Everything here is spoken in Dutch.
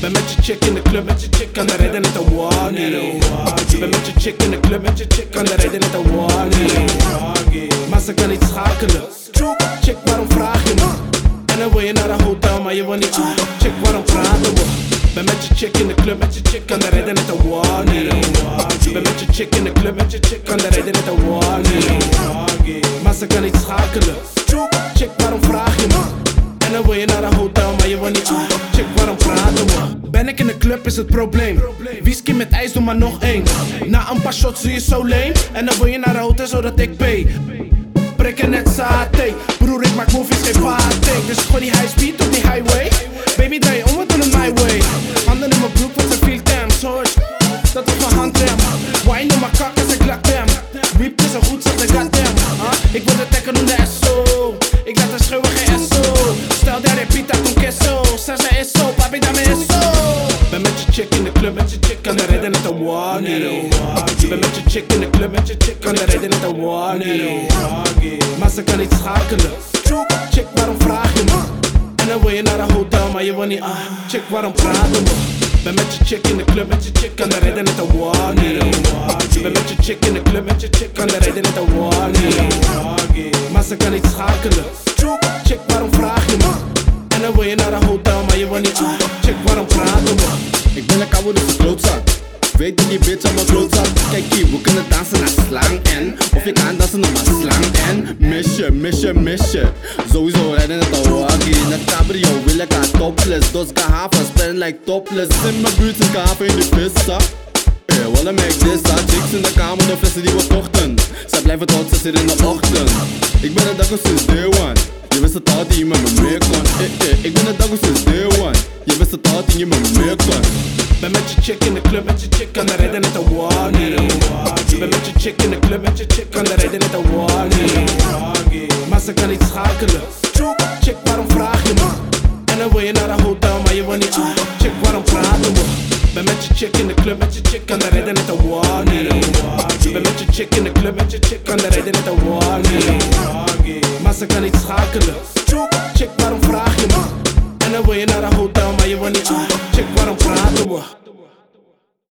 Ben met je chick in de club, de rijden net een waggie Ben met je chick in de club, aan de rijden net een waggie Maar ze kan niet schakelen Chick, waarom vraag je me? En dan wil je naar een hotel, maar je wil niet ah. Chick, waarom praten we? Ben met je chick in de club, met je chick aan de rijden net een waggie Ben met je chick in de club, met je chick aan de rijden net een waggie Maar ze kan niet schakelen Chick, waarom vraag je me? En dan wil je naar een club is het probleem. Whisky met ijs, doe maar nog één. Na een paar shots zie je zo leem. En dan wil je naar een hotel zodat ik pay. Prikken net saté. Broer, ik maak movies, geen paté. Dus gooi die high speed op die highway. Baby, draai om, we doen het my way. Handen in mijn broek, wat ze veel temps Hoor, dat is mijn handrem. Wine op mijn kak als ik lak hem Wiep is zo goed, zegt ik goddamn. Huh? Ik wil de tekken doen de SO Ik laat haar schreeuwen, geen SO Stel daar repita con queso Salsa eso, papi dame een waggie Ben met je chick in de club, met je chick aan de rijden net een waggie Maar ze kan niet schakelen. Chick, waarom vraag je me? En dan wil je naar een hotel, maar je wil niet ah Chick, waarom praten we? Ben met je chick in de club, met je chick aan de rijden net een waggie Ben met je chick in de club, met je chick aan de rijden net een waggie Maar ze kan niet schakelen. Chick, waarom vraag je me? En dan wil je naar een hotel, maar je wil niet ah Chick, waarom praten we? Ik ben een koude dansen naar slang en Of je kan dansen naar slang en Misje, misje, misje. Sowieso rijden het al waggie Net cabrio wil ik haar topless. Dos gehaven, spend like topless. In mijn buurt is gehaven in de vissa Eh, wallen make this ah Chicks in de kamer, de flessen die we kochten. Zij blijven tot 6 uur in de ochtend. Ik ben een daggo sinds day one. Je wist het al die met me mee kon. Eh, eh, ik ben een daggo sinds day one Al die je Ben met je chick in de club, met je chick aan de rijden net een waggie Ben met je chick in de club, met je chick aan de rijden net een waggie Maar ze kan niet schakelen. Chick, waarom vraag je me? En dan wil je naar een hotel, maar je wil niet ah Chick, waarom praten we? Ben met je chick in de club, met je chick aan de rijden net een waggie Ben met je chick in de club, met je chick aan de rijden net een waggie Maar ze kan niet schakelen. Chick, waarom vraag je me? En dan wil je naar een hotel, maar je wil niet ah Chick, waarom praten we?